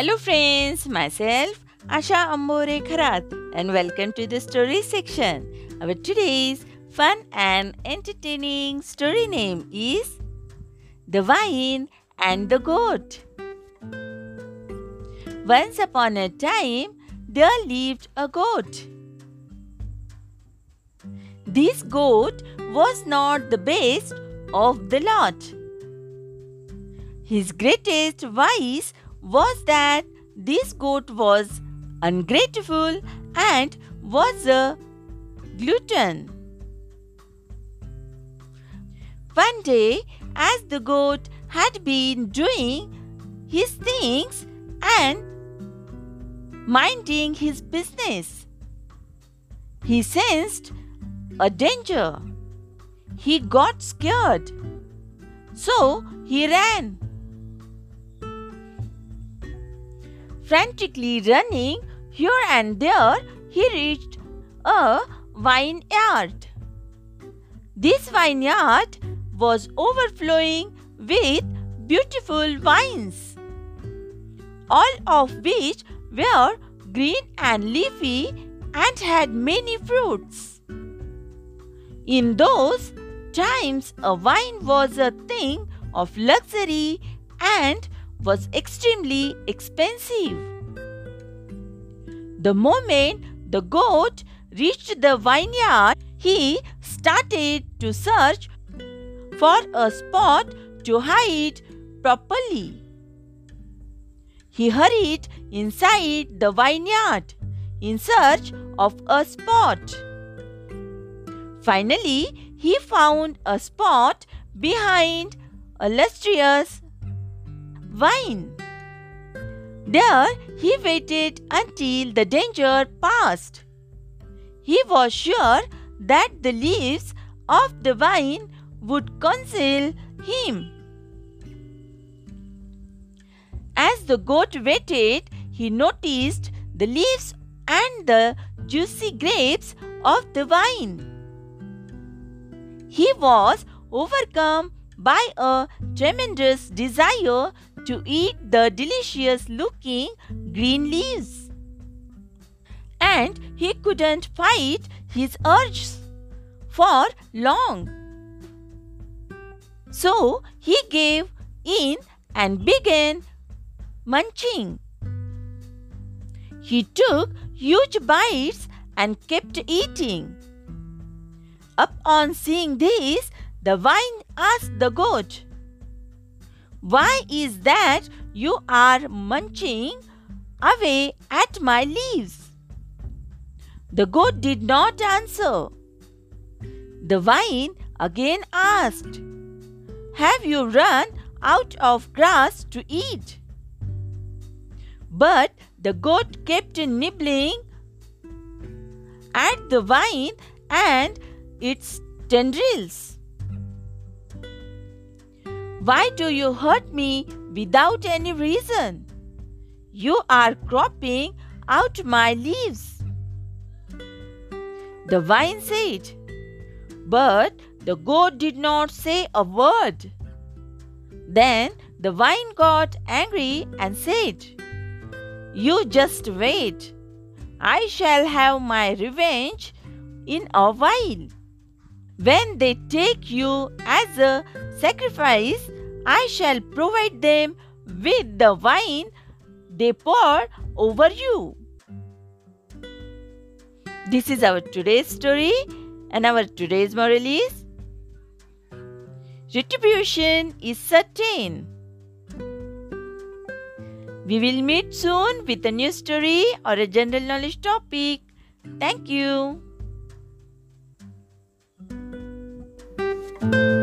Hello friends, myself Asha Ambore Kharat and welcome to the story section. Our today's fun and entertaining story name is The Vine and the Goat. Once upon a time, there lived a goat. This goat was not the best of the lot. His greatest vice was that this goat was ungrateful and was a glutton. One day, as the goat had been doing his things and minding his business, he sensed a danger. He got scared. So he ran. Frantically running here and there, he reached a vineyard. This vineyard was overflowing with beautiful vines, all of which were green and leafy and had many fruits. In those times, a vine was a thing of luxury and was extremely expensive. The moment the goat reached the vineyard, he started to search for a spot to hide properly. He hurried inside the vineyard in search of a spot. Finally, he found a spot behind a lustrous vine. There he waited until the danger passed. He was sure that the leaves of the vine would conceal him. As the goat waited, he noticed the leaves and the juicy grapes of the vine. He was overcome by a tremendous desire to eat the delicious looking green leaves. And he couldn't fight his urge for long. So he gave in and began munching. He took huge bites and kept eating. Upon seeing this, the vine asked the goat, why is that you are munching away at my leaves? The goat did not answer. The vine again asked, Have you run out of grass to eat? But the goat kept nibbling at the vine and its tendrils. Why do you hurt me without any reason? You are cropping out my leaves. The vine said, but the goat did not say a word. Then the vine got angry and said, You just wait. I shall have my revenge in a while. When they take you as a sacrifice, I shall provide them with the wine they pour over you. This is our today's story, and our today's moral is Retribution is certain. We will meet soon with a new story or a general knowledge topic. Thank you. Thank you.